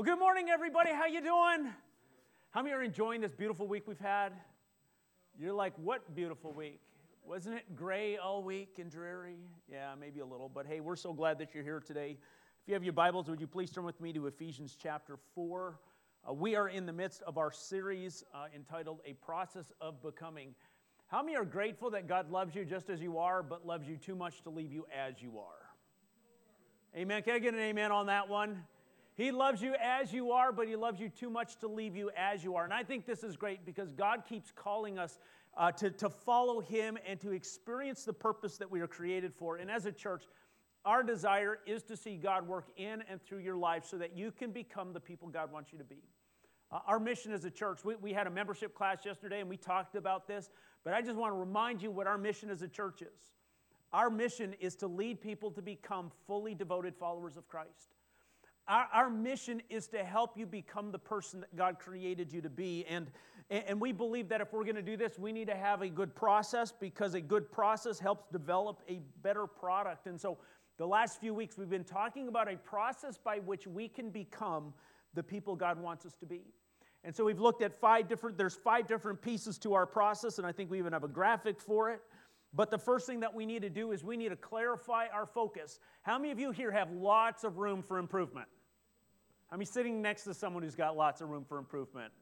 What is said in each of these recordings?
Well, good morning, everybody. How you doing? How many are enjoying this beautiful week we've had? You're like, what beautiful week? Wasn't it gray all week and dreary? Yeah, maybe a little, but hey, we're so glad that you're here today. If you have your Bibles, would you please turn with me to Ephesians chapter 4? Uh, we are in the midst of our series uh, entitled A Process of Becoming. How many are grateful that God loves you just as you are, but loves you too much to leave you as you are? Amen. Can I get an amen on that one? He loves you as you are, but He loves you too much to leave you as you are. And I think this is great because God keeps calling us uh, to, to follow Him and to experience the purpose that we are created for. And as a church, our desire is to see God work in and through your life so that you can become the people God wants you to be. Uh, our mission as a church, we, we had a membership class yesterday and we talked about this, but I just want to remind you what our mission as a church is. Our mission is to lead people to become fully devoted followers of Christ. Our, our mission is to help you become the person that God created you to be. And, and we believe that if we're going to do this, we need to have a good process because a good process helps develop a better product. And so, the last few weeks, we've been talking about a process by which we can become the people God wants us to be. And so we've looked at five different, there's five different pieces to our process, and I think we even have a graphic for it. But the first thing that we need to do is we need to clarify our focus. How many of you here have lots of room for improvement? I mean, sitting next to someone who's got lots of room for improvement.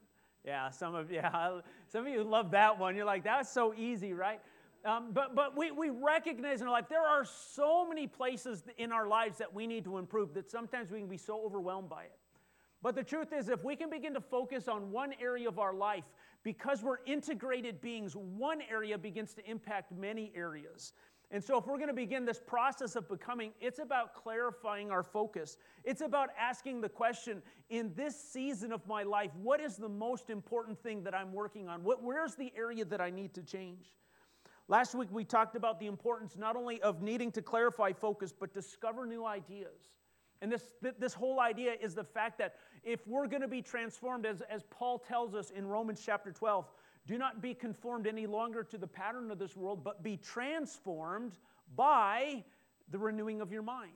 Yeah, some of yeah, some of you love that one. You're like, that's so easy, right? Um, but but we, we recognize in our life there are so many places in our lives that we need to improve that sometimes we can be so overwhelmed by it. But the truth is, if we can begin to focus on one area of our life, because we're integrated beings, one area begins to impact many areas. And so, if we're going to begin this process of becoming, it's about clarifying our focus. It's about asking the question in this season of my life, what is the most important thing that I'm working on? What, where's the area that I need to change? Last week, we talked about the importance not only of needing to clarify focus, but discover new ideas. And this, this whole idea is the fact that if we're going to be transformed, as, as Paul tells us in Romans chapter 12, do not be conformed any longer to the pattern of this world, but be transformed by the renewing of your mind.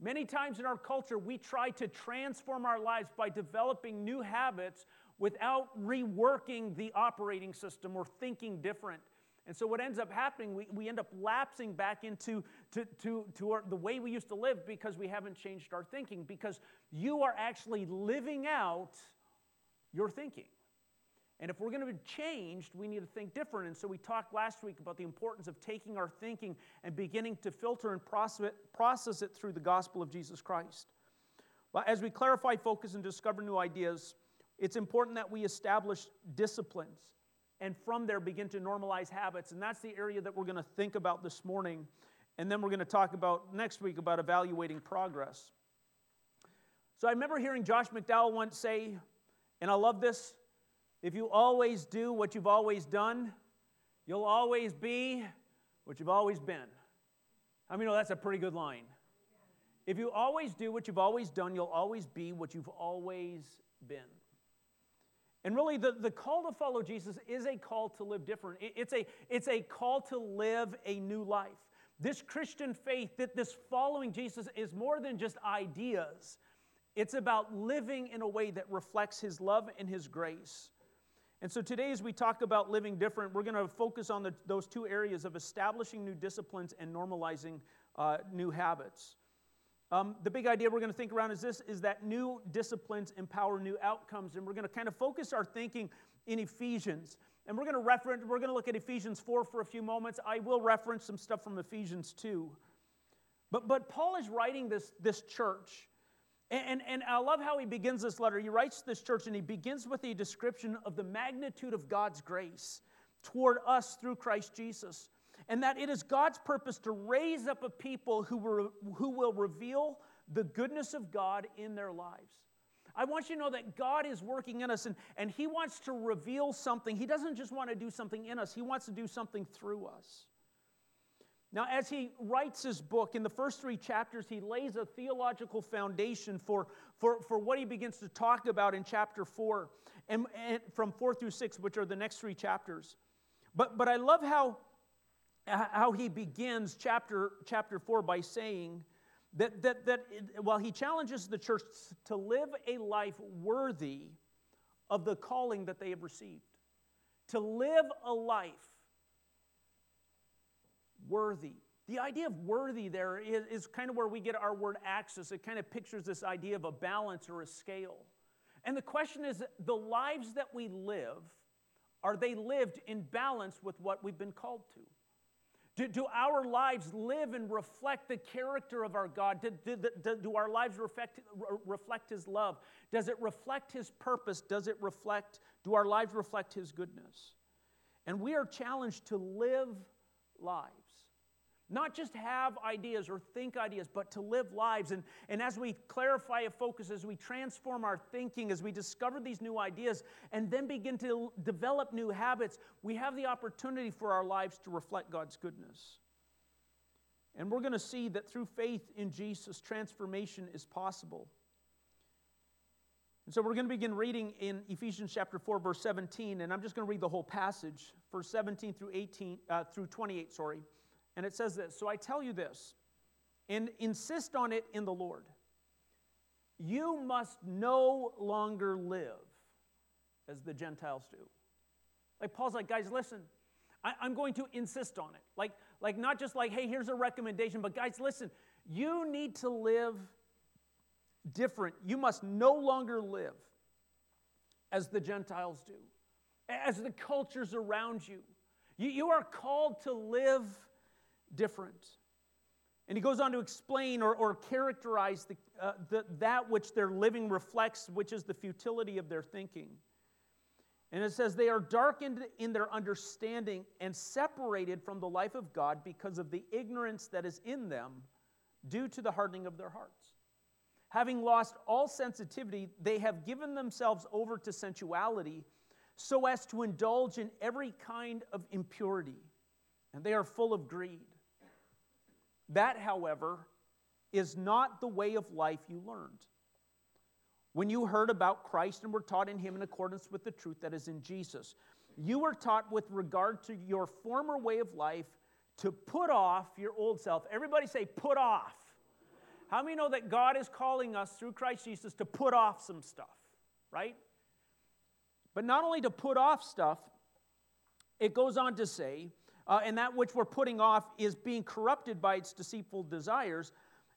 Many times in our culture, we try to transform our lives by developing new habits without reworking the operating system or thinking different. And so, what ends up happening, we, we end up lapsing back into to, to, to our, the way we used to live because we haven't changed our thinking, because you are actually living out your thinking. And if we're going to be changed, we need to think different. And so we talked last week about the importance of taking our thinking and beginning to filter and process it through the gospel of Jesus Christ. Well, as we clarify focus and discover new ideas, it's important that we establish disciplines and from there begin to normalize habits. And that's the area that we're going to think about this morning. And then we're going to talk about next week about evaluating progress. So I remember hearing Josh McDowell once say, and I love this if you always do what you've always done, you'll always be what you've always been. I mean, that's a pretty good line. If you always do what you've always done, you'll always be what you've always been. And really, the, the call to follow Jesus is a call to live different. It's a, it's a call to live a new life. This Christian faith, that this following Jesus is more than just ideas. It's about living in a way that reflects his love and his grace. And so today, as we talk about living different, we're going to focus on the, those two areas of establishing new disciplines and normalizing uh, new habits. Um, the big idea we're going to think around is this is that new disciplines empower new outcomes and we're going to kind of focus our thinking in ephesians and we're going to reference we're going to look at ephesians 4 for a few moments i will reference some stuff from ephesians 2 but but paul is writing this this church and, and, and, I love how he begins this letter. He writes this church and he begins with a description of the magnitude of God's grace toward us through Christ Jesus. And that it is God's purpose to raise up a people who will, who will reveal the goodness of God in their lives. I want you to know that God is working in us and, and He wants to reveal something. He doesn't just want to do something in us, He wants to do something through us. Now, as he writes his book, in the first three chapters, he lays a theological foundation for, for, for what he begins to talk about in chapter four, and, and from four through six, which are the next three chapters. But, but I love how, how he begins chapter, chapter four by saying that, that, that while he challenges the church to live a life worthy of the calling that they have received, to live a life worthy. The idea of worthy there is, is kind of where we get our word axios. It kind of pictures this idea of a balance or a scale. And the question is the lives that we live, are they lived in balance with what we've been called to? Do, do our lives live and reflect the character of our God? Do, do, do, do our lives reflect, reflect His love? Does it reflect His purpose? Does it reflect, do our lives reflect His goodness? And we are challenged to live lives. Not just have ideas or think ideas, but to live lives. And, and as we clarify a focus, as we transform our thinking, as we discover these new ideas, and then begin to develop new habits, we have the opportunity for our lives to reflect God's goodness. And we're going to see that through faith in Jesus, transformation is possible. And so we're going to begin reading in Ephesians chapter 4, verse 17, and I'm just going to read the whole passage, verse 17 through 18, uh, through 28, sorry. And it says this So I tell you this, and insist on it in the Lord. You must no longer live as the Gentiles do. Like Paul's like, guys, listen, I, am going to insist on it. Like, like not just like, hey, here's a recommendation, but guys, listen, you need to live different. You must no longer live as the Gentiles do, as the cultures around you. You, you are called to live different. And he goes on to explain or, or characterize the, uh, the, that which their living reflects, which is the futility of their thinking. And it says, they are darkened in their understanding and separated from the life of God because of the ignorance that is in them due to the hardening of their hearts. Having lost all sensitivity, they have given themselves over to sensuality so as to indulge in every kind of impurity, and they are full of greed. That, however, is not the way of life you learned. When you heard about Christ and were taught in Him in accordance with the truth that is in Jesus, you were taught with regard to your former way of life to put off your old self. Everybody say, put off. How many know that God is calling us through Christ Jesus to put off some stuff, right? But not only to put off stuff, it goes on to say, uh, and that which we're putting off is being corrupted by its deceitful desires,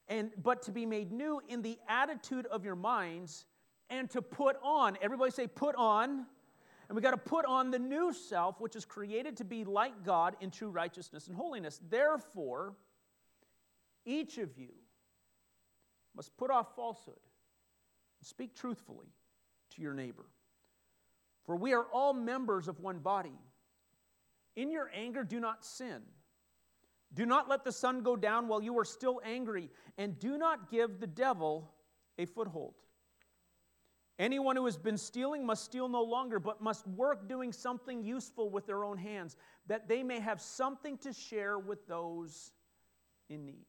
and but to be made new in the attitude of your minds, and to put on. Everybody say, put on. And we got to put on the new self, which is created to be like God in true righteousness and holiness. Therefore, each of you must put off falsehood and speak truthfully to your neighbor. For we are all members of one body. In your anger, do not sin. Do not let the sun go down while you are still angry, and do not give the devil a foothold. Anyone who has been stealing must steal no longer, but must work doing something useful with their own hands, that they may have something to share with those in need.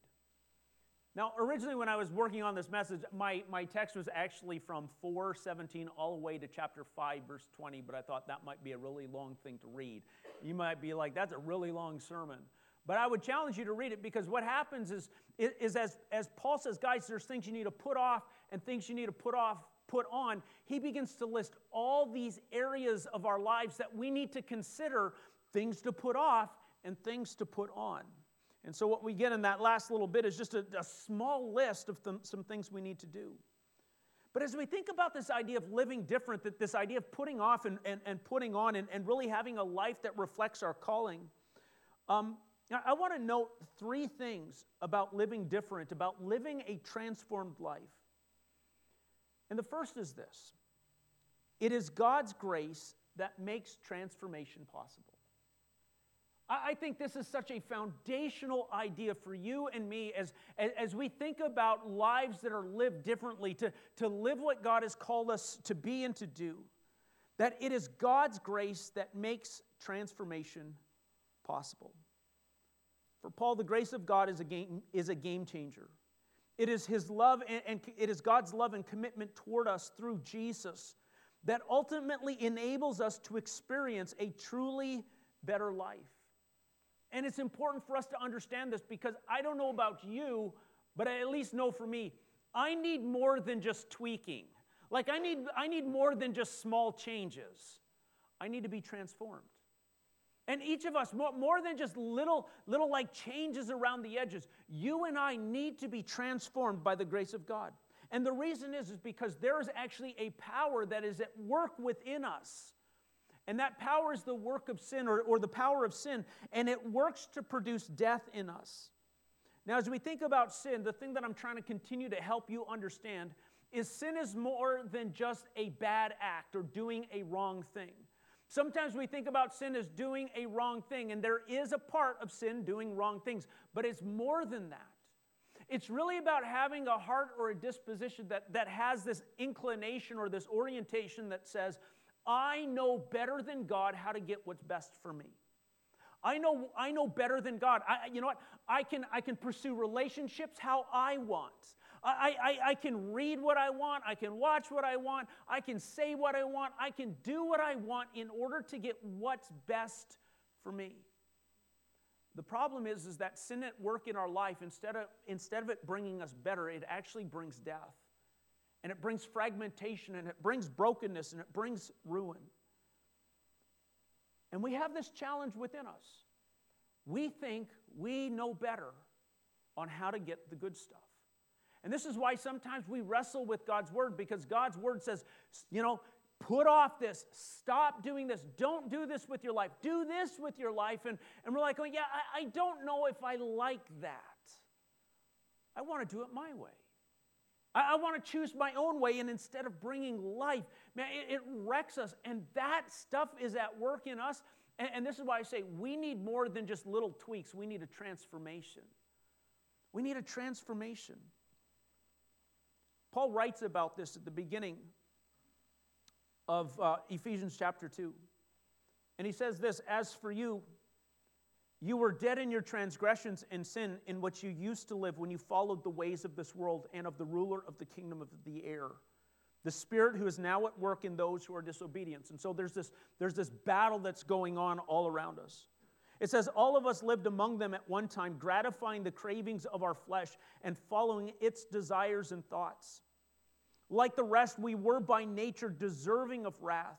Now, originally, when I was working on this message, my, my text was actually from 417 all the way to chapter 5, verse 20, but I thought that might be a really long thing to read. You might be like, that's a really long sermon. But I would challenge you to read it because what happens is, is as, as Paul says, guys, there's things you need to put off and things you need to put off, put on. He begins to list all these areas of our lives that we need to consider things to put off and things to put on. And so, what we get in that last little bit is just a, a small list of th- some things we need to do. But as we think about this idea of living different, that this idea of putting off and, and, and putting on and, and really having a life that reflects our calling, um, I want to note three things about living different, about living a transformed life. And the first is this it is God's grace that makes transformation possible. I think this is such a foundational idea for you and me as, as we think about lives that are lived differently, to, to live what God has called us to be and to do. That it is God's grace that makes transformation possible. For Paul, the grace of God is a game, is a game changer. It is his love and, and it is God's love and commitment toward us through Jesus that ultimately enables us to experience a truly better life. And it's important for us to understand this because I don't know about you, but I at least know for me, I need more than just tweaking. Like I need, I need more than just small changes. I need to be transformed. And each of us, more, more than just little, little like changes around the edges, you and I need to be transformed by the grace of God. And the reason is, is because there is actually a power that is at work within us. And that power is the work of sin or, or the power of sin, and it works to produce death in us. Now, as we think about sin, the thing that I'm trying to continue to help you understand is sin is more than just a bad act or doing a wrong thing. Sometimes we think about sin as doing a wrong thing, and there is a part of sin doing wrong things, but it's more than that. It's really about having a heart or a disposition that, that has this inclination or this orientation that says, I know better than God how to get what's best for me. I know, I know better than God. I, you know what? I can, I can pursue relationships how I want. I, I, I can read what I want. I can watch what I want. I can say what I want. I can do what I want in order to get what's best for me. The problem is, is that sin at work in our life, instead of, instead of it bringing us better, it actually brings death. And it brings fragmentation, and it brings brokenness, and it brings ruin. And we have this challenge within us. We think we know better on how to get the good stuff. And this is why sometimes we wrestle with God's word because God's word says, you know, put off this, stop doing this, don't do this with your life, do this with your life. And, and we're like, oh, yeah, I, I don't know if I like that. I want to do it my way. I, I want to choose my own way, and instead of bringing life, man, it, it wrecks us. And that stuff is at work in us. And, and this is why I say we need more than just little tweaks, we need a transformation. We need a transformation. Paul writes about this at the beginning of uh, Ephesians chapter 2. And he says this As for you, you were dead in your transgressions and sin in which you used to live when you followed the ways of this world and of the ruler of the kingdom of the air, the spirit who is now at work in those who are disobedient. And so there's this, there's this battle that's going on all around us. It says, All of us lived among them at one time, gratifying the cravings of our flesh and following its desires and thoughts. Like the rest, we were by nature deserving of wrath.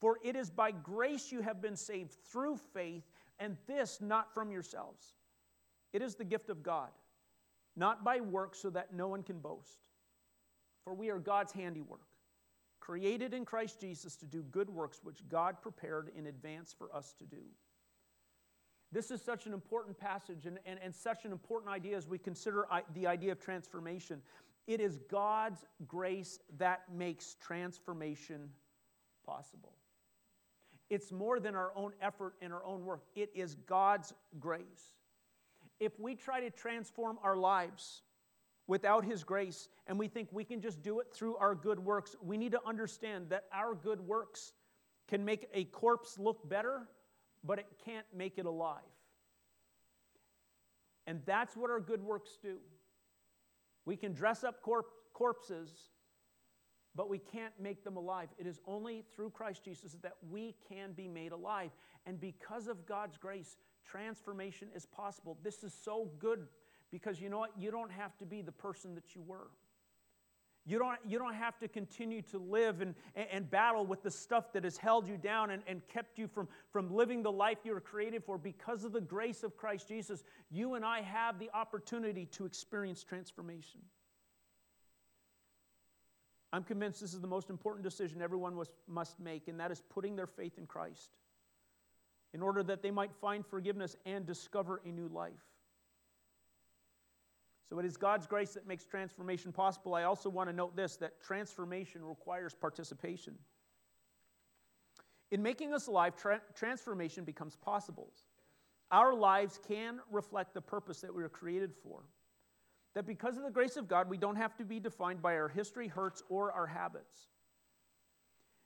For it is by grace you have been saved through faith, and this not from yourselves. It is the gift of God, not by works, so that no one can boast. For we are God's handiwork created in Christ Jesus to do good works which God prepared in advance for us to do. This is such an important passage and, and, and such an important idea as we consider the idea of transformation. It is God's grace that makes transformation possible. It's more than our own effort and our own work, it is God's grace. If we try to transform our lives, without His grace and we think we can just do it through our good works, we need to understand that our good works can make a corpse look better, but it can't make it alive. And that's what our good works do. We can dress up corp- corpses, but we can't make them alive. It is only through Christ Jesus that we can be made alive. And because of God's grace, transformation is possible. This is so good because you know what? You don't have to be the person that you were. You don't, you don't have to continue to live and, and, and battle with the stuff that has held you down and, and kept you from, from living the life you were created for. Because of the grace of Christ Jesus, you and I have the opportunity to experience transformation. I'm convinced this is the most important decision everyone was, must make, and that is putting their faith in Christ in order that they might find forgiveness and discover a new life. So it is God's grace that makes transformation possible. I also want to note this that transformation requires participation. In making us alive, tra- transformation becomes possible. Our lives can reflect the purpose that we were created for. That because of the grace of God, we don't have to be defined by our history, hurts, or our habits.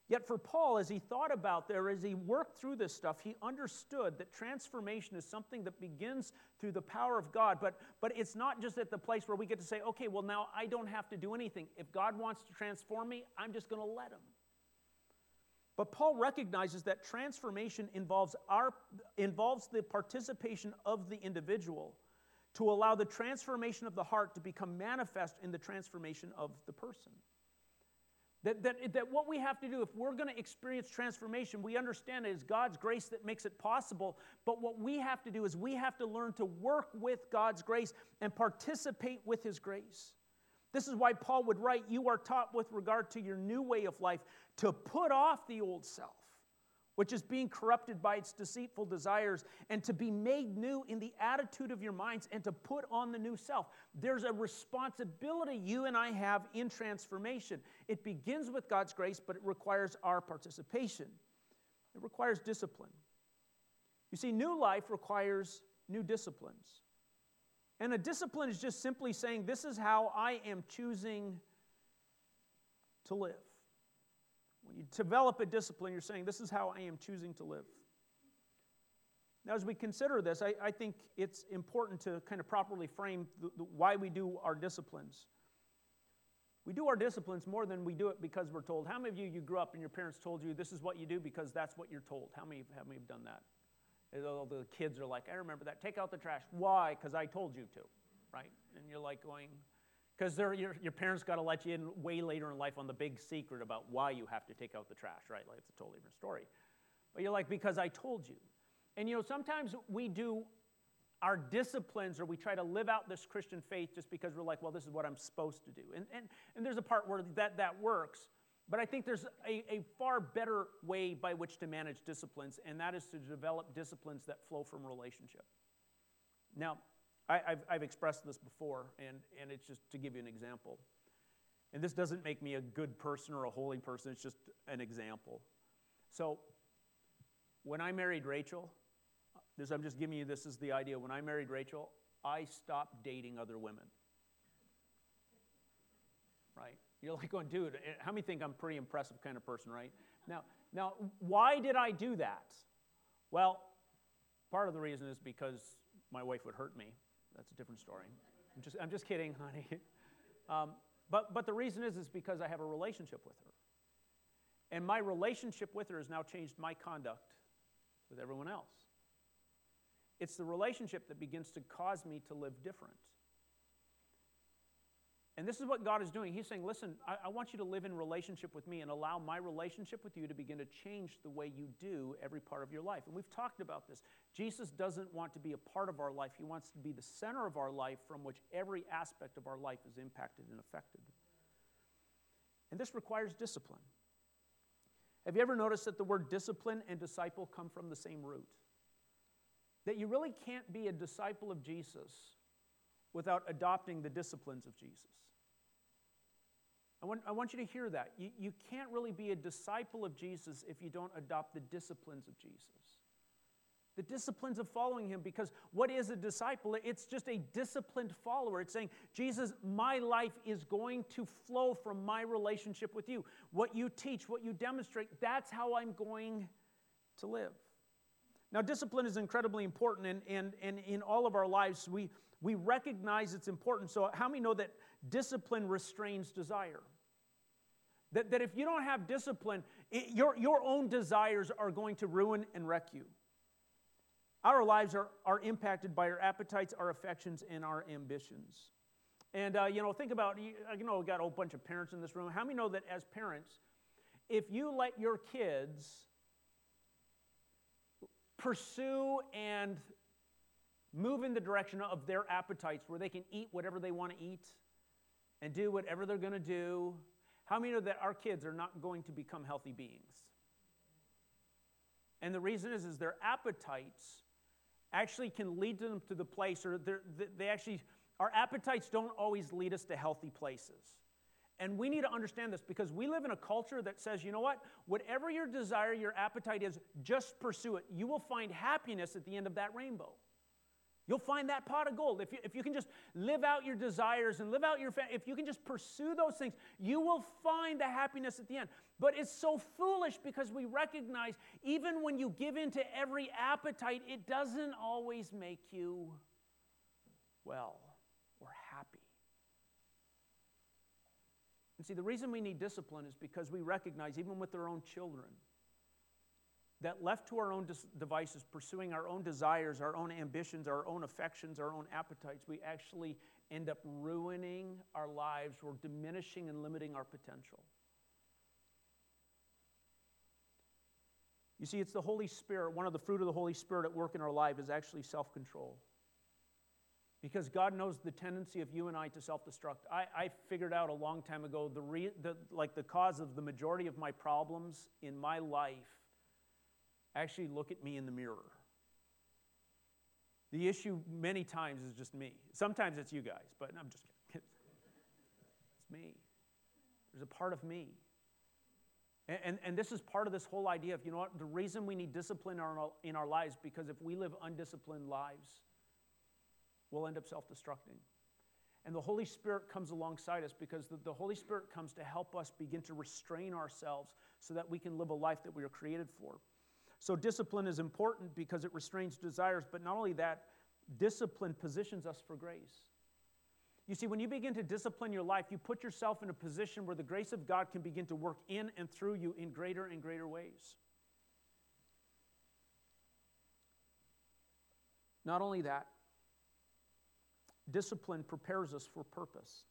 Yet for Paul, as he thought about there, as he worked through this stuff, he understood that transformation is something that begins through the power of God. But, but it's not just at the place where we get to say, okay, well, now I don't have to do anything. If God wants to transform me, I'm just going to let him. But Paul recognizes that transformation involves, our, involves the participation of the individual to allow the transformation of the heart to become manifest in the transformation of the person. That, that, that what we have to do, if we're going to experience transformation, we understand it is God's grace that makes it possible. But what we have to do is we have to learn to work with God's grace and participate with His grace. This is why Paul would write, You are taught with regard to your new way of life to put off the old self which is being corrupted by its deceitful desires, and to be made new in the attitude of your minds and to put on the new self. There's a responsibility you and I have in transformation. It begins with God's grace, but it requires our participation. It requires discipline. You see, new life requires new disciplines. And a discipline is just simply saying, This is how I am choosing to live. When you develop a discipline, you're saying, This is how I am choosing to live. Now, as we consider this, I, I think it's important to kind of properly frame the, the, why we do our disciplines. We do our disciplines more than we do it because we're told. How many of you, you grew up and your parents told you this is what you do because that's what you're told? How many, how many have done that? All the kids are like, I remember that. Take out the trash. Why? Because I told you to, right? And you're like going, because your, your parents got to let you in way later in life on the big secret about why you have to take out the trash, right? Like it's a totally different story. But you're like, because I told you. And you know, sometimes we do our disciplines or we try to live out this Christian faith just because we're like, well, this is what I'm supposed to do. And, and, and there's a part where that, that works. But I think there's a, a far better way by which to manage disciplines, and that is to develop disciplines that flow from relationship. Now, I, have I've expressed this before, and, and it's just to give you an example. And this doesn't make me a good person or a holy person, it's just an example. So, when I married Rachel, this, I'm just giving you this as the idea. When I married Rachel, I stopped dating other women. Right? You're like going, dude, eh, how many think I'm pretty impressive kind of person, right? Now, now, why did I do that? Well, part of the reason is because my wife would hurt me. That's a different story. I'm just, I'm just kidding, honey. Um, but, but the reason is, is because I have a relationship with her. And my relationship with her has now changed my conduct with everyone else. It's the relationship that begins to cause me to live different. And this is what God is doing. He's saying, listen, I, I, want you to live in relationship with me and allow my relationship with you to begin to change the way you do every part of your life. And we've talked about this. Jesus doesn't want to be a part of our life, He wants to be the center of our life from which every aspect of our life is impacted and affected. And this requires discipline. Have you ever noticed that the word discipline and disciple come from the same root? That you really can't be a disciple of Jesus without adopting the disciplines of Jesus. I want, I want you to hear that. You, you can't really be a disciple of Jesus if you don't adopt the disciplines of Jesus. The disciplines of following him, because what is a disciple? It's just a disciplined follower. It's saying, Jesus, my life is going to flow from my relationship with you. What you teach, what you demonstrate, that's how I'm going to live. Now, discipline is incredibly important, and, and, and in all of our lives, we, we recognize its importance. So, how many know that discipline restrains desire? That, that if you don't have discipline, it, your, your own desires are going to ruin and wreck you. Our lives are, are impacted by our appetites, our affections, and our ambitions. And, uh, you know, think about, you know, we've got a whole bunch of parents in this room. How many know that as parents, if you let your kids pursue and move in the direction of their appetites where they can eat whatever they want to eat and do whatever they're going to do, how many know that our kids are not going to become healthy beings? And the reason is, is their appetites actually can lead them to the place, or they actually, our appetites don't always lead us to healthy places. And we need to understand this because we live in a culture that says, you know what? Whatever your desire, your appetite is, just pursue it. You will find happiness at the end of that rainbow. You'll find that pot of gold. If you, if you can just live out your desires and live out your, if you can just pursue those things, you will find the happiness at the end. But it's so foolish because we recognize even when you give in to every appetite, it doesn't always make you well or happy. And see, the reason we need discipline is because we recognize, even with our own children, that left to our own devices, pursuing our own desires, our own ambitions, our own affections, our own appetites, we actually end up ruining our lives. We're diminishing and limiting our potential. You see, it's the Holy Spirit. One of the fruit of the Holy Spirit at work in our life is actually self control. Because God knows the tendency of you and I to self destruct. I, I, figured out a long time ago the, re, the, like the cause of the majority of my problems in my life actually look at me in the mirror. The issue many times is just me. Sometimes it's you guys, but I'm just kidding. It's me. There's a part of me. And, and, and, this is part of this whole idea of, you know what, the reason we need discipline in our, in our lives, because if we live undisciplined lives, we'll end up self destructing. And the Holy Spirit comes alongside us because the, the Holy Spirit comes to help us begin to restrain ourselves so that we can live a life that we are created for. So, discipline is important because it restrains desires, but not only that, discipline positions us for grace. You see, when you begin to discipline your life, you put yourself in a position where the grace of God can begin to work in and through you in greater and greater ways. Not only that, discipline prepares us for purpose.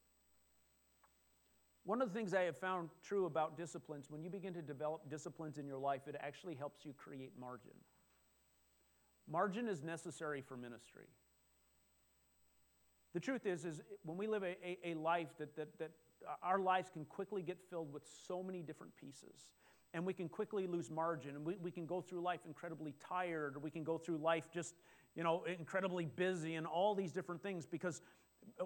One of the things I have found true about disciplines, when you begin to develop disciplines in your life, it actually helps you create margin. Margin is necessary for ministry. The truth is, is when we live a, a, a life that, that, that our lives can quickly get filled with so many different pieces and we can quickly lose margin and we, we can go through life incredibly tired or we can go through life just you know incredibly busy and all these different things because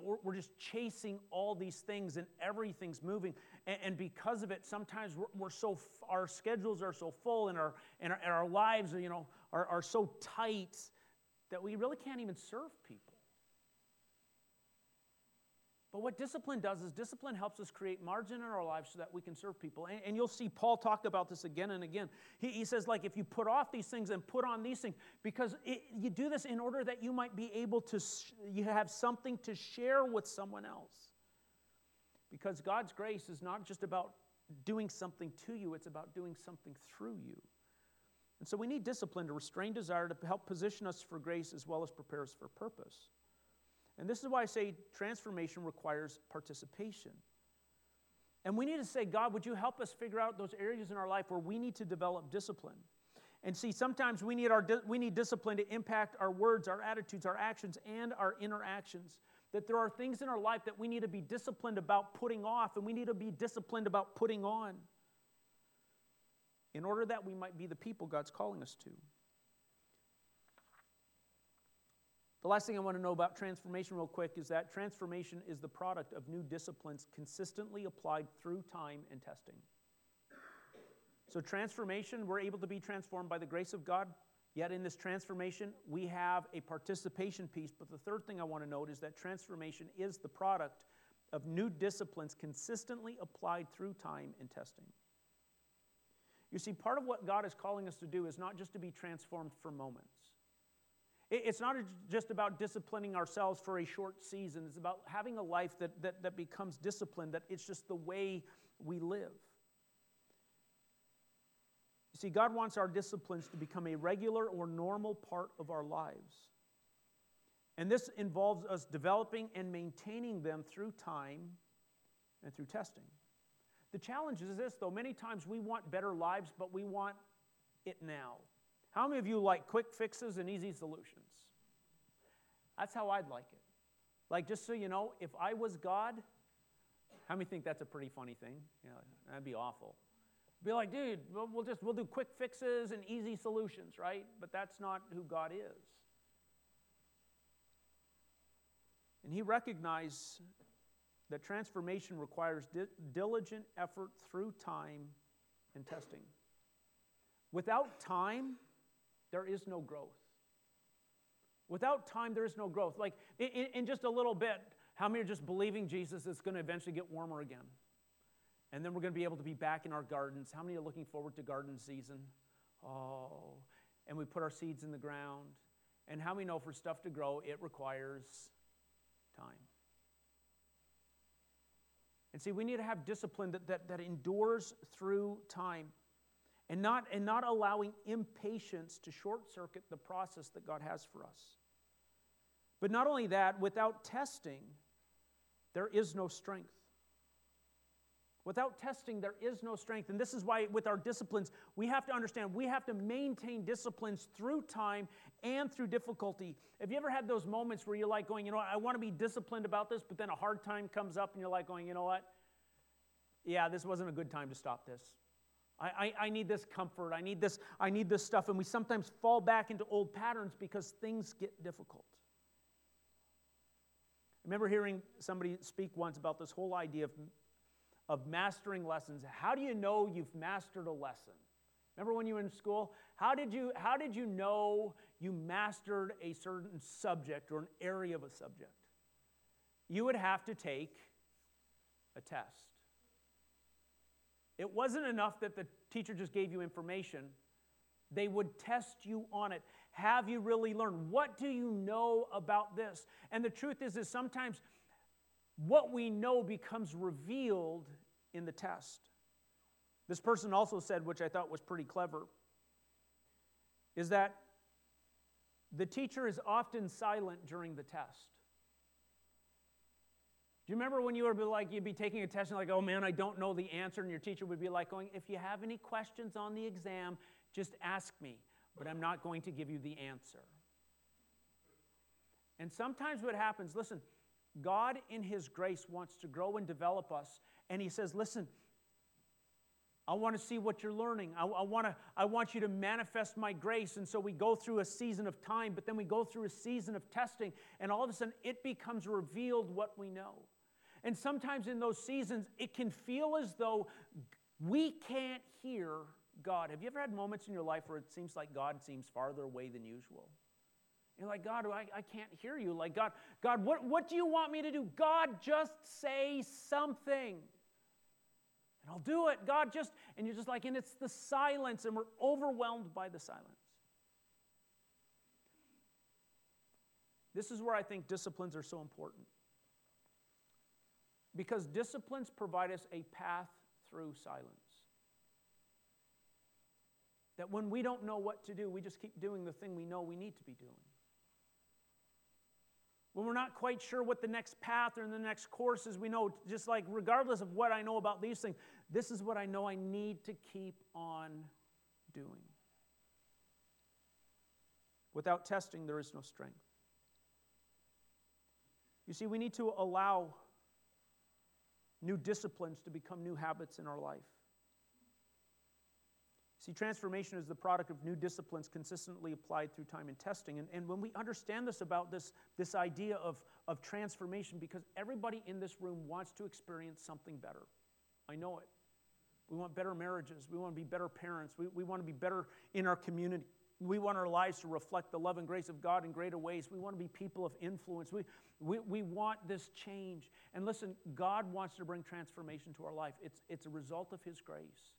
we're just chasing all these things and everything's moving. And because of it, sometimes we're so, our schedules are so full and our, and our, and our lives you know, are, are so tight that we really can't even serve people. But what discipline does is discipline helps us create margin in our lives so that we can serve people. And, and you'll see Paul talk about this again and again. He, he says, like, if you put off these things and put on these things, because it, you do this in order that you might be able to, you have something to share with someone else. Because God's grace is not just about doing something to you, it's about doing something through you. And so we need discipline to restrain desire to help position us for grace as well as prepare us for purpose. And this is why I say transformation requires participation. And we need to say, God, would you help us figure out those areas in our life where we need to develop discipline? And see, sometimes we need, our, we need discipline to impact our words, our attitudes, our actions, and our interactions. That there are things in our life that we need to be disciplined about putting off, and we need to be disciplined about putting on in order that we might be the people God's calling us to. The last thing I want to know about transformation, real quick, is that transformation is the product of new disciplines consistently applied through time and testing. So, transformation, we're able to be transformed by the grace of God. Yet, in this transformation, we have a participation piece. But the third thing I want to note is that transformation is the product of new disciplines consistently applied through time and testing. You see, part of what God is calling us to do is not just to be transformed for moments. It's not just about disciplining ourselves for a short season. It's about having a life that, that, that becomes disciplined, that it's just the way we live. You see, God wants our disciplines to become a regular or normal part of our lives. And this involves us developing and maintaining them through time and through testing. The challenge is this, though. Many times we want better lives, but we want it now. How many of you like quick fixes and easy solutions? That's how I'd like it. Like, just so you know, if I was God, how many think that's a pretty funny thing? You know, that'd be awful. Be like, dude, we'll just we'll do quick fixes and easy solutions, right? But that's not who God is. And he recognized that transformation requires di- diligent effort through time and testing. Without time, there is no growth. Without time, there is no growth. Like in, in just a little bit, how many are just believing Jesus is going to eventually get warmer again? And then we're going to be able to be back in our gardens. How many are looking forward to garden season? Oh, and we put our seeds in the ground. And how many know for stuff to grow, it requires time? And see, we need to have discipline that, that, that endures through time and not, and not allowing impatience to short circuit the process that God has for us. But not only that, without testing, there is no strength. Without testing, there is no strength. And this is why, with our disciplines, we have to understand we have to maintain disciplines through time and through difficulty. Have you ever had those moments where you're like going, you know, I want to be disciplined about this, but then a hard time comes up and you're like going, you know what? Yeah, this wasn't a good time to stop this. I, I, I need this comfort. I need this, I need this stuff. And we sometimes fall back into old patterns because things get difficult. I remember hearing somebody speak once about this whole idea of of mastering lessons. How do you know you've mastered a lesson? Remember when you were in school? How did you, how did you know you mastered a certain subject or an area of a subject? You would have to take a test. It wasn't enough that the teacher just gave you information, they would test you on it. Have you really learned? What do you know about this? And the truth is, is sometimes what we know becomes revealed in the test. This person also said, which I thought was pretty clever, is that the teacher is often silent during the test. You remember when you were like, you'd be taking a test and like, oh man, I don't know the answer, and your teacher would be like, going, if you have any questions on the exam, just ask me, but I'm not going to give you the answer. And sometimes what happens, listen, God, in His grace, wants to grow and develop us. And He says, Listen, I want to see what you're learning. I, I, want to, I want you to manifest my grace. And so we go through a season of time, but then we go through a season of testing, and all of a sudden it becomes revealed what we know. And sometimes in those seasons, it can feel as though we can't hear God. Have you ever had moments in your life where it seems like God seems farther away than usual? You're like, God, I, I can't hear you. Like, God, God, what, what do you want me to do? God, just say something. And I'll do it. God, just, and you're just like, and it's the silence, and we're overwhelmed by the silence. This is where I think disciplines are so important. Because disciplines provide us a path through silence. That when we don't know what to do, we just keep doing the thing we know we need to be doing when we're not quite sure what the next path or the next course is, we know, just like regardless of what I know about these things, this is what I know I need to keep on doing. Without testing, there is no strength. You see, we need to allow new disciplines to become new habits in our life. See, transformation is the product of new disciplines consistently applied through time and testing. And, and when we understand this about this, this idea of, of transformation, because everybody in this room wants to experience something better. I know it. We want better marriages. We want to be better parents. We, we want to be better in our community. We want our lives to reflect the love and grace of God in greater ways. We want to be people of influence. We, we, we want this change. And listen, God wants to bring transformation to our life. It's, it's a result of His grace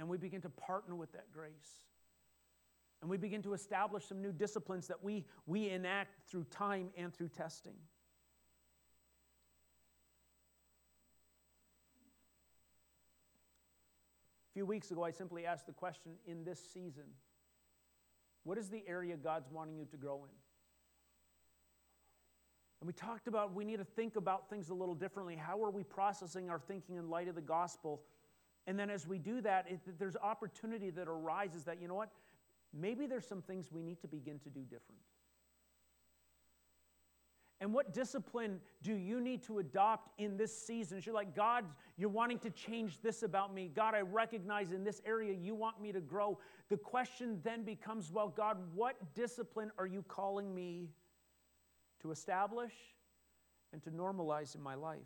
and we begin to partner with that grace. And we begin to establish some new disciplines that we, we enact through time and through testing. A few weeks ago, I simply asked the question in this season what is the area God's wanting you to grow in? And we talked about we need to think about things a little differently. How are we processing our thinking in light of the gospel? And then as we do that, it, there's opportunity that arises that, you know what? Maybe there's some things we need to begin to do different. And what discipline do you need to adopt in this season? You're like, God, you're wanting to change this about me. God, I recognize in this area you want me to grow. The question then becomes, well, God, what discipline are you calling me to establish and to normalize in my life?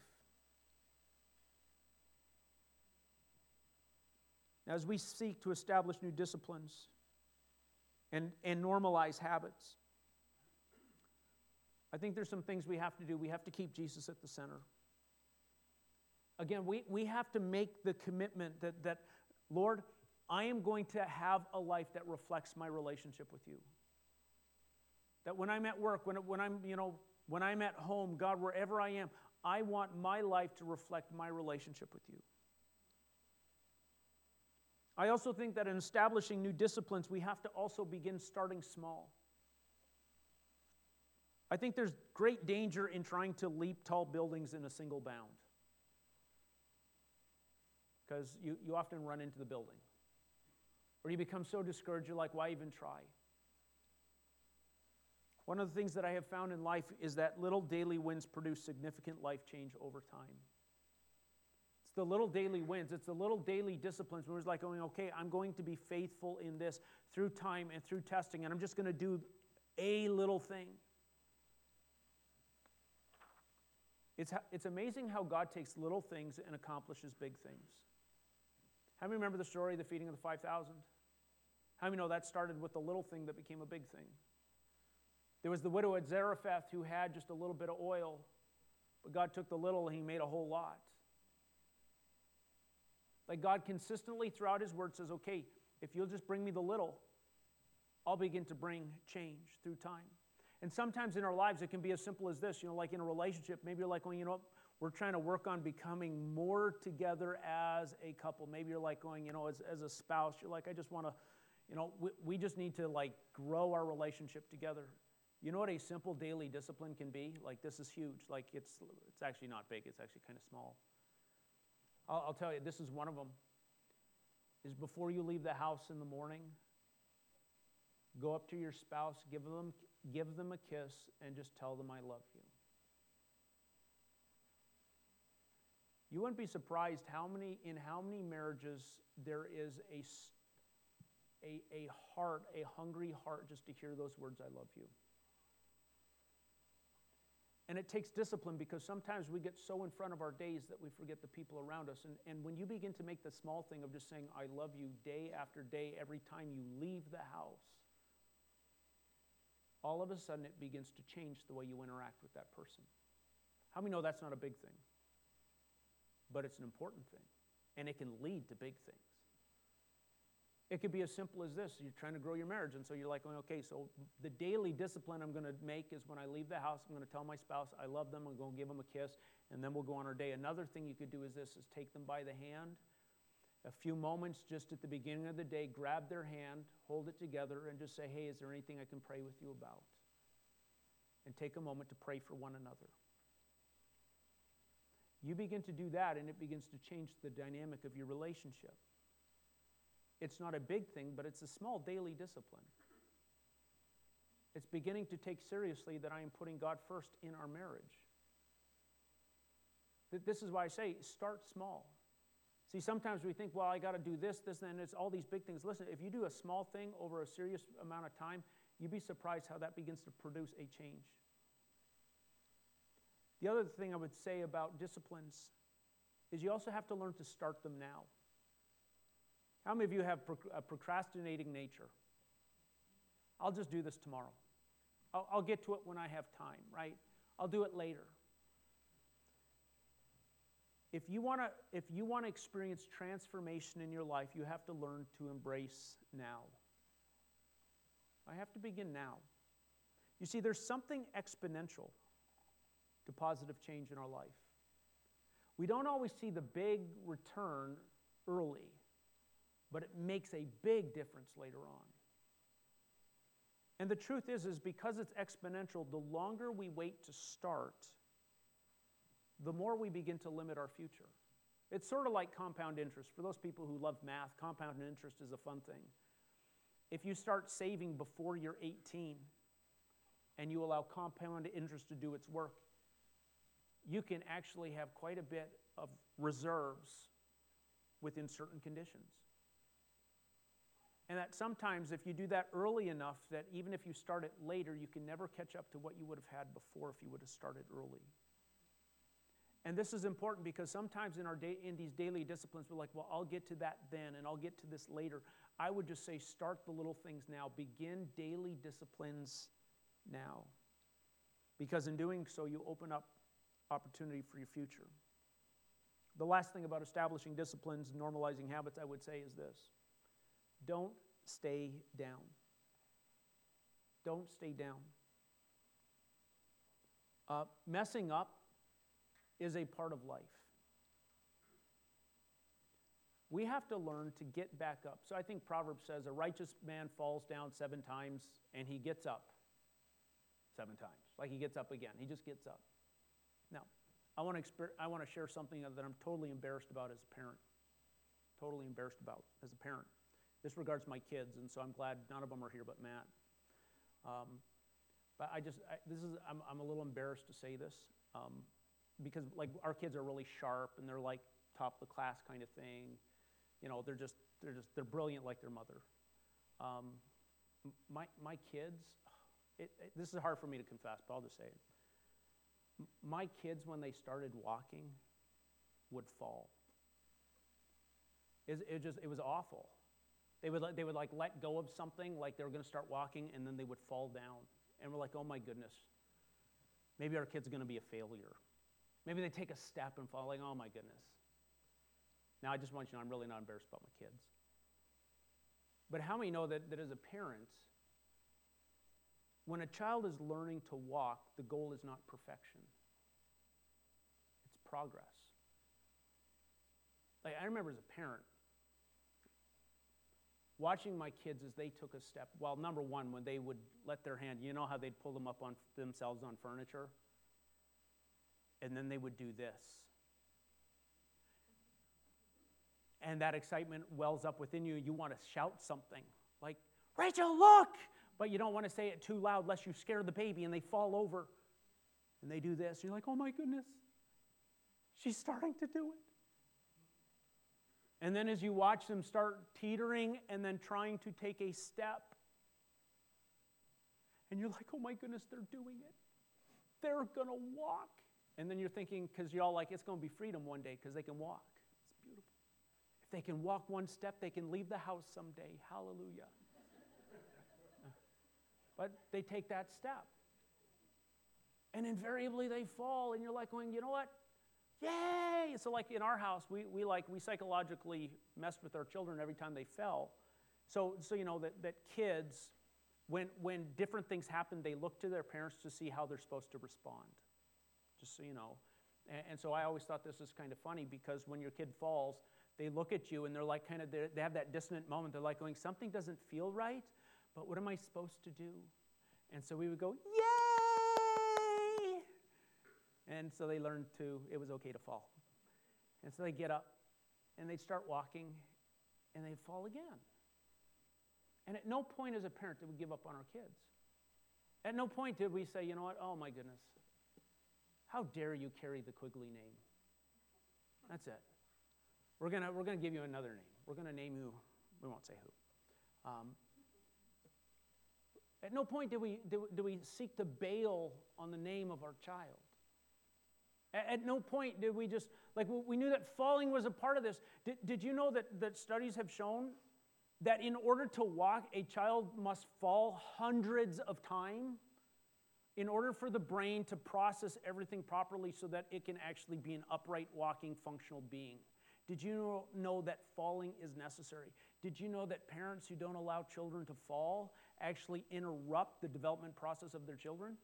Now, as we seek to establish new disciplines and, and normalize habits, I think there's some things we have to do. We have to keep Jesus at the center. Again, we, we have to make the commitment that, that, Lord, I am going to have a life that reflects my relationship with you. That when I'm at work, when, when I'm, you know, when I'm at home, God, wherever I am, I want my life to reflect my relationship with you. I also think that in establishing new disciplines, we have to also begin starting small. I think there's great danger in trying to leap tall buildings in a single bound because you, you often run into the building. Or you become so discouraged, you're like, why even try? One of the things that I have found in life is that little daily wins produce significant life change over time. It's the little daily wins, it's the little daily disciplines where it's like going, okay, I'm going to be faithful in this through time and through testing, and I'm just going to do a little thing. It's, it's amazing how God takes little things and accomplishes big things. How many remember the story of the feeding of the 5,000? How many know that started with the little thing that became a big thing? There was the widow at Zarephath who had just a little bit of oil, but God took the little and he made a whole lot. Like God consistently throughout his word says, okay, if you'll just bring me the little, I'll begin to bring change through time. And sometimes in our lives, it can be as simple as this, you know, like in a relationship, maybe you're like, well, you know, we're trying to work on becoming more together as a couple. Maybe you're like going, you know, as, as a spouse, you're like, I just want to, you know, we, we just need to like grow our relationship together. You know what a simple daily discipline can be? Like, this is huge. Like, it's, it's actually not big, it's actually kind of small. I'll, I'll tell you, this is one of them. Is before you leave the house in the morning, go up to your spouse, give them, give them a kiss, and just tell them, I love you. You wouldn't be surprised how many, in how many marriages there is a, a, a heart, a hungry heart, just to hear those words, I love you. And it takes discipline because sometimes we get so in front of our days that we forget the people around us. And, and when you begin to make the small thing of just saying, I love you day after day, every time you leave the house, all of a sudden it begins to change the way you interact with that person. How many know that's not a big thing? But it's an important thing, and it can lead to big things. It could be as simple as this you're trying to grow your marriage, and so you're like, okay, so the daily discipline I'm going to make is when I leave the house, I'm going to tell my spouse I love them, I'm going to give them a kiss, and then we'll go on our day. Another thing you could do is this is take them by the hand. A few moments just at the beginning of the day, grab their hand, hold it together, and just say, hey, is there anything I can pray with you about? And take a moment to pray for one another. You begin to do that, and it begins to change the dynamic of your relationship. It's not a big thing, but it's a small daily discipline. It's beginning to take seriously that I am putting God first in our marriage. This is why I say start small. See, sometimes we think, well, I got to do this, this, and it's all these big things. Listen, if you do a small thing over a serious amount of time, you'd be surprised how that begins to produce a change. The other thing I would say about disciplines is you also have to learn to start them now. How many of you have a procrastinating nature? I'll just do this tomorrow. I'll, I'll get to it when I have time, right? I'll do it later. If you want to if you want to experience transformation in your life, you have to learn to embrace now. I have to begin now. You see, there's something exponential to positive change in our life. We don't always see the big return early but it makes a big difference later on. And the truth is, is because it's exponential, the longer we wait to start, the more we begin to limit our future. It's sort of like compound interest. For those people who love math, compound interest is a fun thing. If you start saving before you're 18 and you allow compound interest to do its work, you can actually have quite a bit of reserves within certain conditions. And that sometimes, if you do that early enough, that even if you start it later, you can never catch up to what you would have had before if you would have started early. And this is important because sometimes in, our day, in these daily disciplines, we're like, well, I'll get to that then and I'll get to this later. I would just say, start the little things now. Begin daily disciplines now. because in doing so, you open up opportunity for your future. The last thing about establishing disciplines, and normalizing habits, I would say is this don't stay down. Don't stay down. Uh, messing up is a part of life. We have to learn to get back up. So I think Proverbs says a righteous man falls down seven times and he gets up seven times. Like he gets up again. He just gets up. Now, I want to exper- I want to share something that I'm totally embarrassed about as a parent. Totally embarrassed about as a parent. This regards my kids, and so I'm glad none of them are here but Matt. Um, but I just I, this is I'm, I'm a little embarrassed to say this um, because like our kids are really sharp and they're like top of the class kind of thing. You know, they're just they're just they're brilliant like their mother. Um, my my kids, it, it, this is hard for me to confess, but I'll just say it my kids, when they started walking, would fall. It, it, just, it was awful. They would, they would like let go of something, like they were going to start walking, and then they would fall down. And we're like, oh my goodness, maybe our kid's going to be a failure. Maybe they take a step and fall, like, oh my goodness. Now, I just want you to know I'm really not embarrassed about my kids. But how many know that, that as a parent, when a child is learning to walk, the goal is not perfection, it's progress. Like, I remember as a parent, watching my kids as they took a step. Well, number one, when they would let their hand, you know how they'd pull them up on themselves on furniture? And then they would do this. And that excitement wells up within you. You want to shout something like, Rachel, look! but you don't want to say it too loud lest you scare the baby and they fall over and they do this. You're like, oh my goodness, she's starting to do it. And then as you watch them start teetering and then trying to take a step, and you're like, oh my goodness, they're doing it. They're going to walk. And then you're thinking, because you're all like, it's going to be freedom one day because they can walk. It's beautiful. If they can walk one step, they can leave the house someday. Hallelujah. But they take that step. And invariably they fall, and you're like going, you know what? Yay! So, like in our house, we, we like we psychologically messed with our children every time they fell. So, so you know that, that kids, when when different things happen, they look to their parents to see how they're supposed to respond. Just so you know. And, and so I always thought this was kind of funny because when your kid falls, they look at you and they're like kind of they have that dissonant moment. They're like going, something doesn't feel right but what am I supposed to do? And so we would go, Yay! And so they learned to, it was okay to fall. And so they get up and they'd start walking and they'd fall again. And at no point as a parent did we give up on our kids. At no point did we say, you know what, oh my goodness, how dare you carry the Quigley name? That's it. We're going we're gonna give you another name. We're going to name you, we won't say who. Um, at no point do we, do, do we seek to bail on the name of our child. At, at no point did we just, like, we knew that falling was a part of this. Did, did you know that, that studies have shown that in order to walk, a child must fall hundreds of times in order for the brain to process everything properly so that it can actually be an upright, walking, functional being? Did you know, that falling is necessary? Did you know that parents who don't allow children to fall actually interrupt the development process of their children?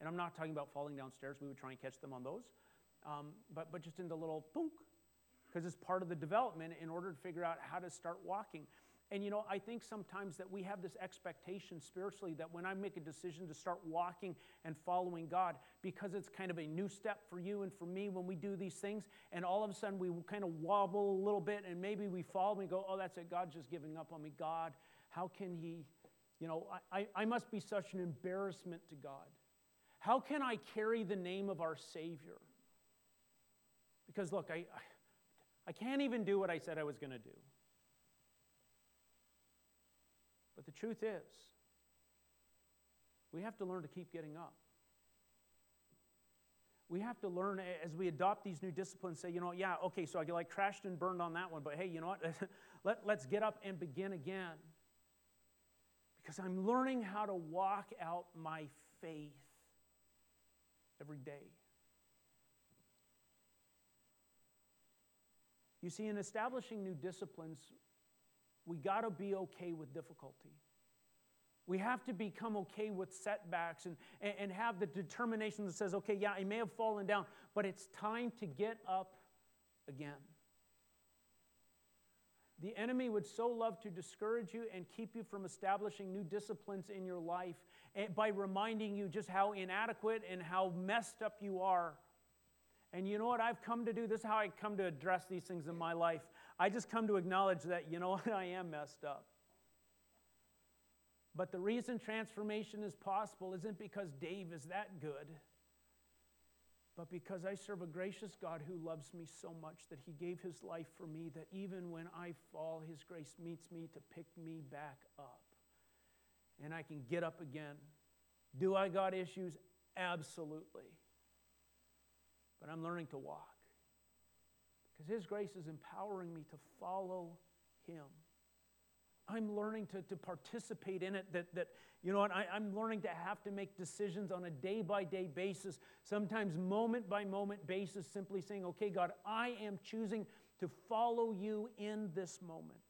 And I'm not talking about falling downstairs, we would try and catch them on those, um, but, but just in the little punk, because it's part of the development in order to figure out how to start walking. And you know, I think sometimes that we have this expectation spiritually that when I make a decision to start walking and following God, because it's kind of a new step for you and for me when we do these things, and all of a sudden we kind of wobble a little bit and maybe we fall and we go, oh, that's it, God's just giving up on me. God, how can He, you know, I, I must be such an embarrassment to God. How can I carry the name of our Savior? Because look, I, I can't even do what I said I was going to do. But the truth is, we have to learn to keep getting up. We have to learn as we adopt these new disciplines, say, you know, yeah, okay, so I get like crashed and burned on that one, but hey, you know what? Let, let's get up and begin again. Because I'm learning how to walk out my faith. every day. You see, in establishing new disciplines, we got to be okay with difficulty. We have to become okay with setbacks and, and, have the determination that says, okay, yeah, I may have fallen down, but it's time to get up again. The enemy would so love to discourage you and keep you from establishing new disciplines in your life eh, by reminding you just how inadequate and how messed up you are. And you know what I've come to do? This is how I come to address these things in my life. I just come to acknowledge that, you know what, I am messed up. But the reason transformation is possible isn't because Dave is that good, but because I serve a gracious God who loves me so much that he gave his life for me, that even when I fall, his grace meets me to pick me back up. And I can get up again. Do I got issues? Absolutely. But I'm learning to walk because his grace is empowering me to follow him. I'm learning to, to participate in it, that, that you know what, I, I'm learning to have to make decisions on a day by day basis, sometimes moment by moment basis, simply saying, okay, God, I am choosing to follow you in this moment.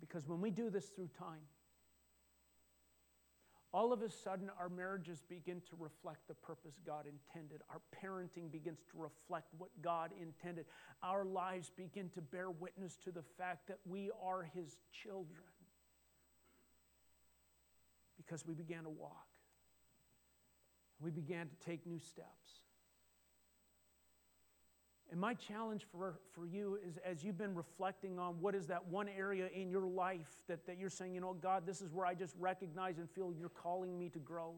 Because when we do this through time, all of a sudden our marriages begin to reflect the purpose God intended. Our parenting begins to reflect what God intended. Our lives begin to bear witness to the fact that we are His children because we began to walk. We began to take new steps. And my challenge for, for you is as you've been reflecting on what is that one area in your life that, that you're saying, you know, God, this is where I just recognize and feel you're calling me to grow.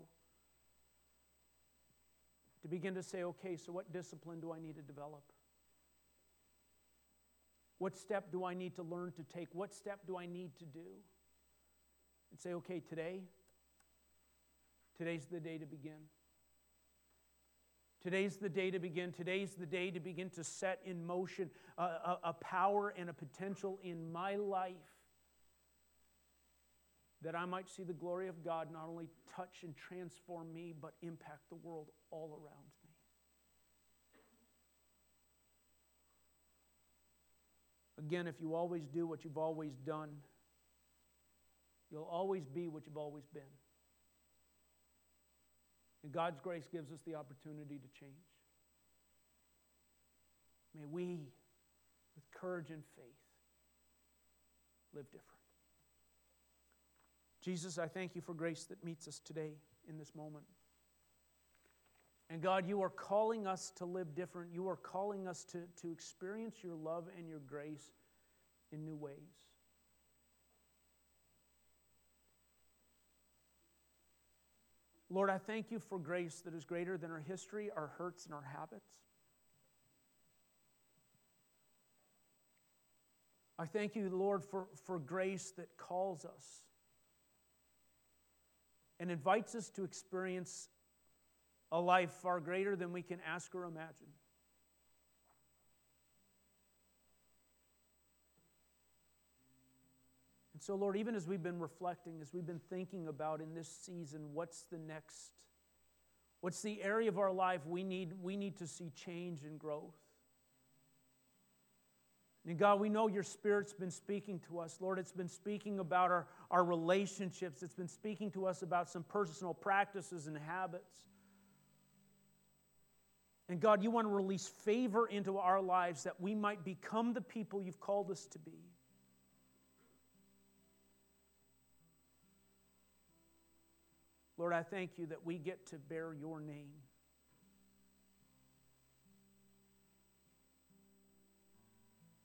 To begin to say, okay, so what discipline do I need to develop? What step do I need to learn to take? What step do I need to do? And say, okay, today, today's the day to begin. Today's the day to begin. Today's the day to begin to set in motion a, a, a, power and a potential in my life that I might see the glory of God not only touch and transform me, but impact the world all around me. Again, if you always do what you've always done, you'll always be what you've always been. And God's grace gives us the opportunity to change. May we, with courage and faith, live different. Jesus, I thank you for grace that meets us today in this moment. And God, you are calling us to live different. You are calling us to, to experience your love and your grace in new ways. Lord, I thank you for grace that is greater than our history, our hurts, and our habits. I thank you, Lord, for, for grace that calls us and invites us to experience a life far greater than we can ask or imagine. So, Lord, even as we've been reflecting, as we've been thinking about in this season, what's the next? What's the area of our life we need, we need to see change and growth? And God, we know your Spirit's been speaking to us. Lord, it's been speaking about our, our relationships, it's been speaking to us about some personal practices and habits. And God, you want to release favor into our lives that we might become the people you've called us to be. Lord, I thank you that we get to bear your name.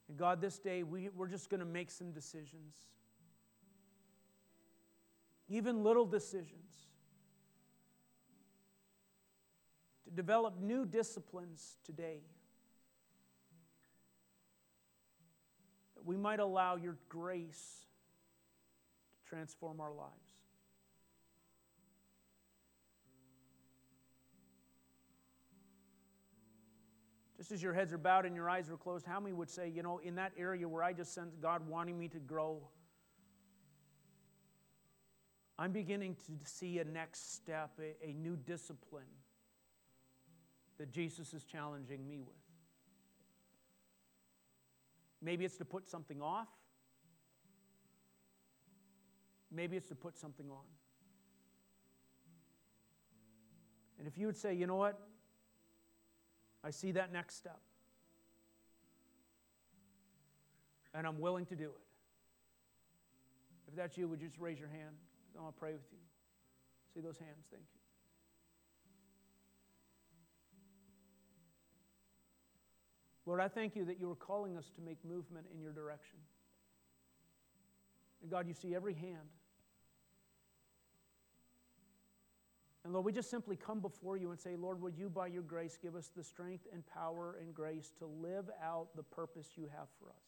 And God, this day we, we're just going to make some decisions, even little decisions, to develop new disciplines today. That we might allow your grace to transform our lives. Just as your heads are bowed and your eyes are closed, how many would say, you know, in that area where I just sense God wanting me to grow, I'm beginning to see a next step, a, a new discipline that Jesus is challenging me with. Maybe it's to put something off. Maybe it's to put something on. And if you would say, you know what? I see that next step. And I'm willing to do it. If that's you, would you just raise your hand? I want to pray with you. See those hands? Thank you. Lord, I thank you that you are calling us to make movement in your direction. And God, you see every hand. And Lord, we just simply come before you and say, Lord, would you, by your grace, give us the strength and power and grace to live out the purpose you have for us?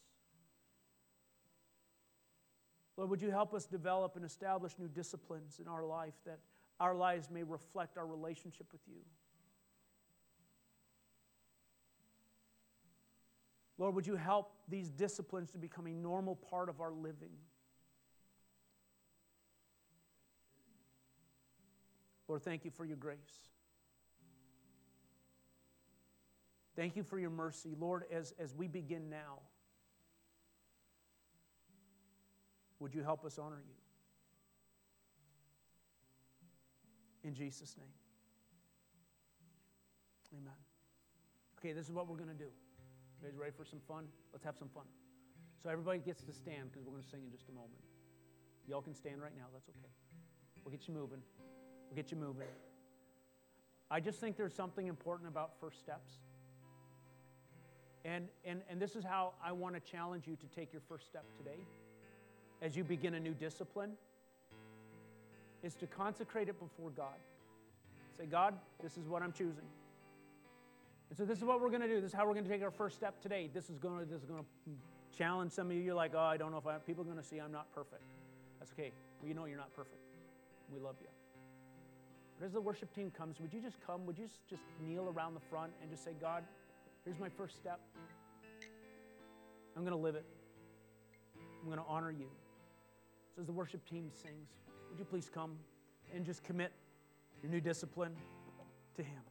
Lord, would you help us develop and establish new disciplines in our life that our lives may reflect our relationship with you? Lord, would you help these disciplines to become a normal part of our living? Lord, thank you for your grace. Thank you for your mercy. Lord, as, as we begin now, would you help us honor you? In Jesus' name. Amen. Okay, this is what we're going to do. You guys ready for some fun? Let's have some fun. So everybody gets to stand because we're going to sing in just a moment. Y'all can stand right now. That's okay. We'll get you moving. We'll get you moving. I just think there's something important about first steps. And, and, and this is how I want to challenge you to take your first step today as you begin a new discipline is to consecrate it before God. Say, God, this is what I'm choosing. And so this is what we're going to do. This is how we're going to take our first step today. This is going to, this is going to challenge some of you. You're like, oh, I don't know if I, people are going to see I'm not perfect. That's okay. We you know you're not perfect. We love you. But as the worship team comes, would you just come? Would you just, kneel around the front and just say, God, here's my first step. I'm going to live it. I'm going to honor you. So as the worship team sings, would you please come and just commit your new discipline to Him?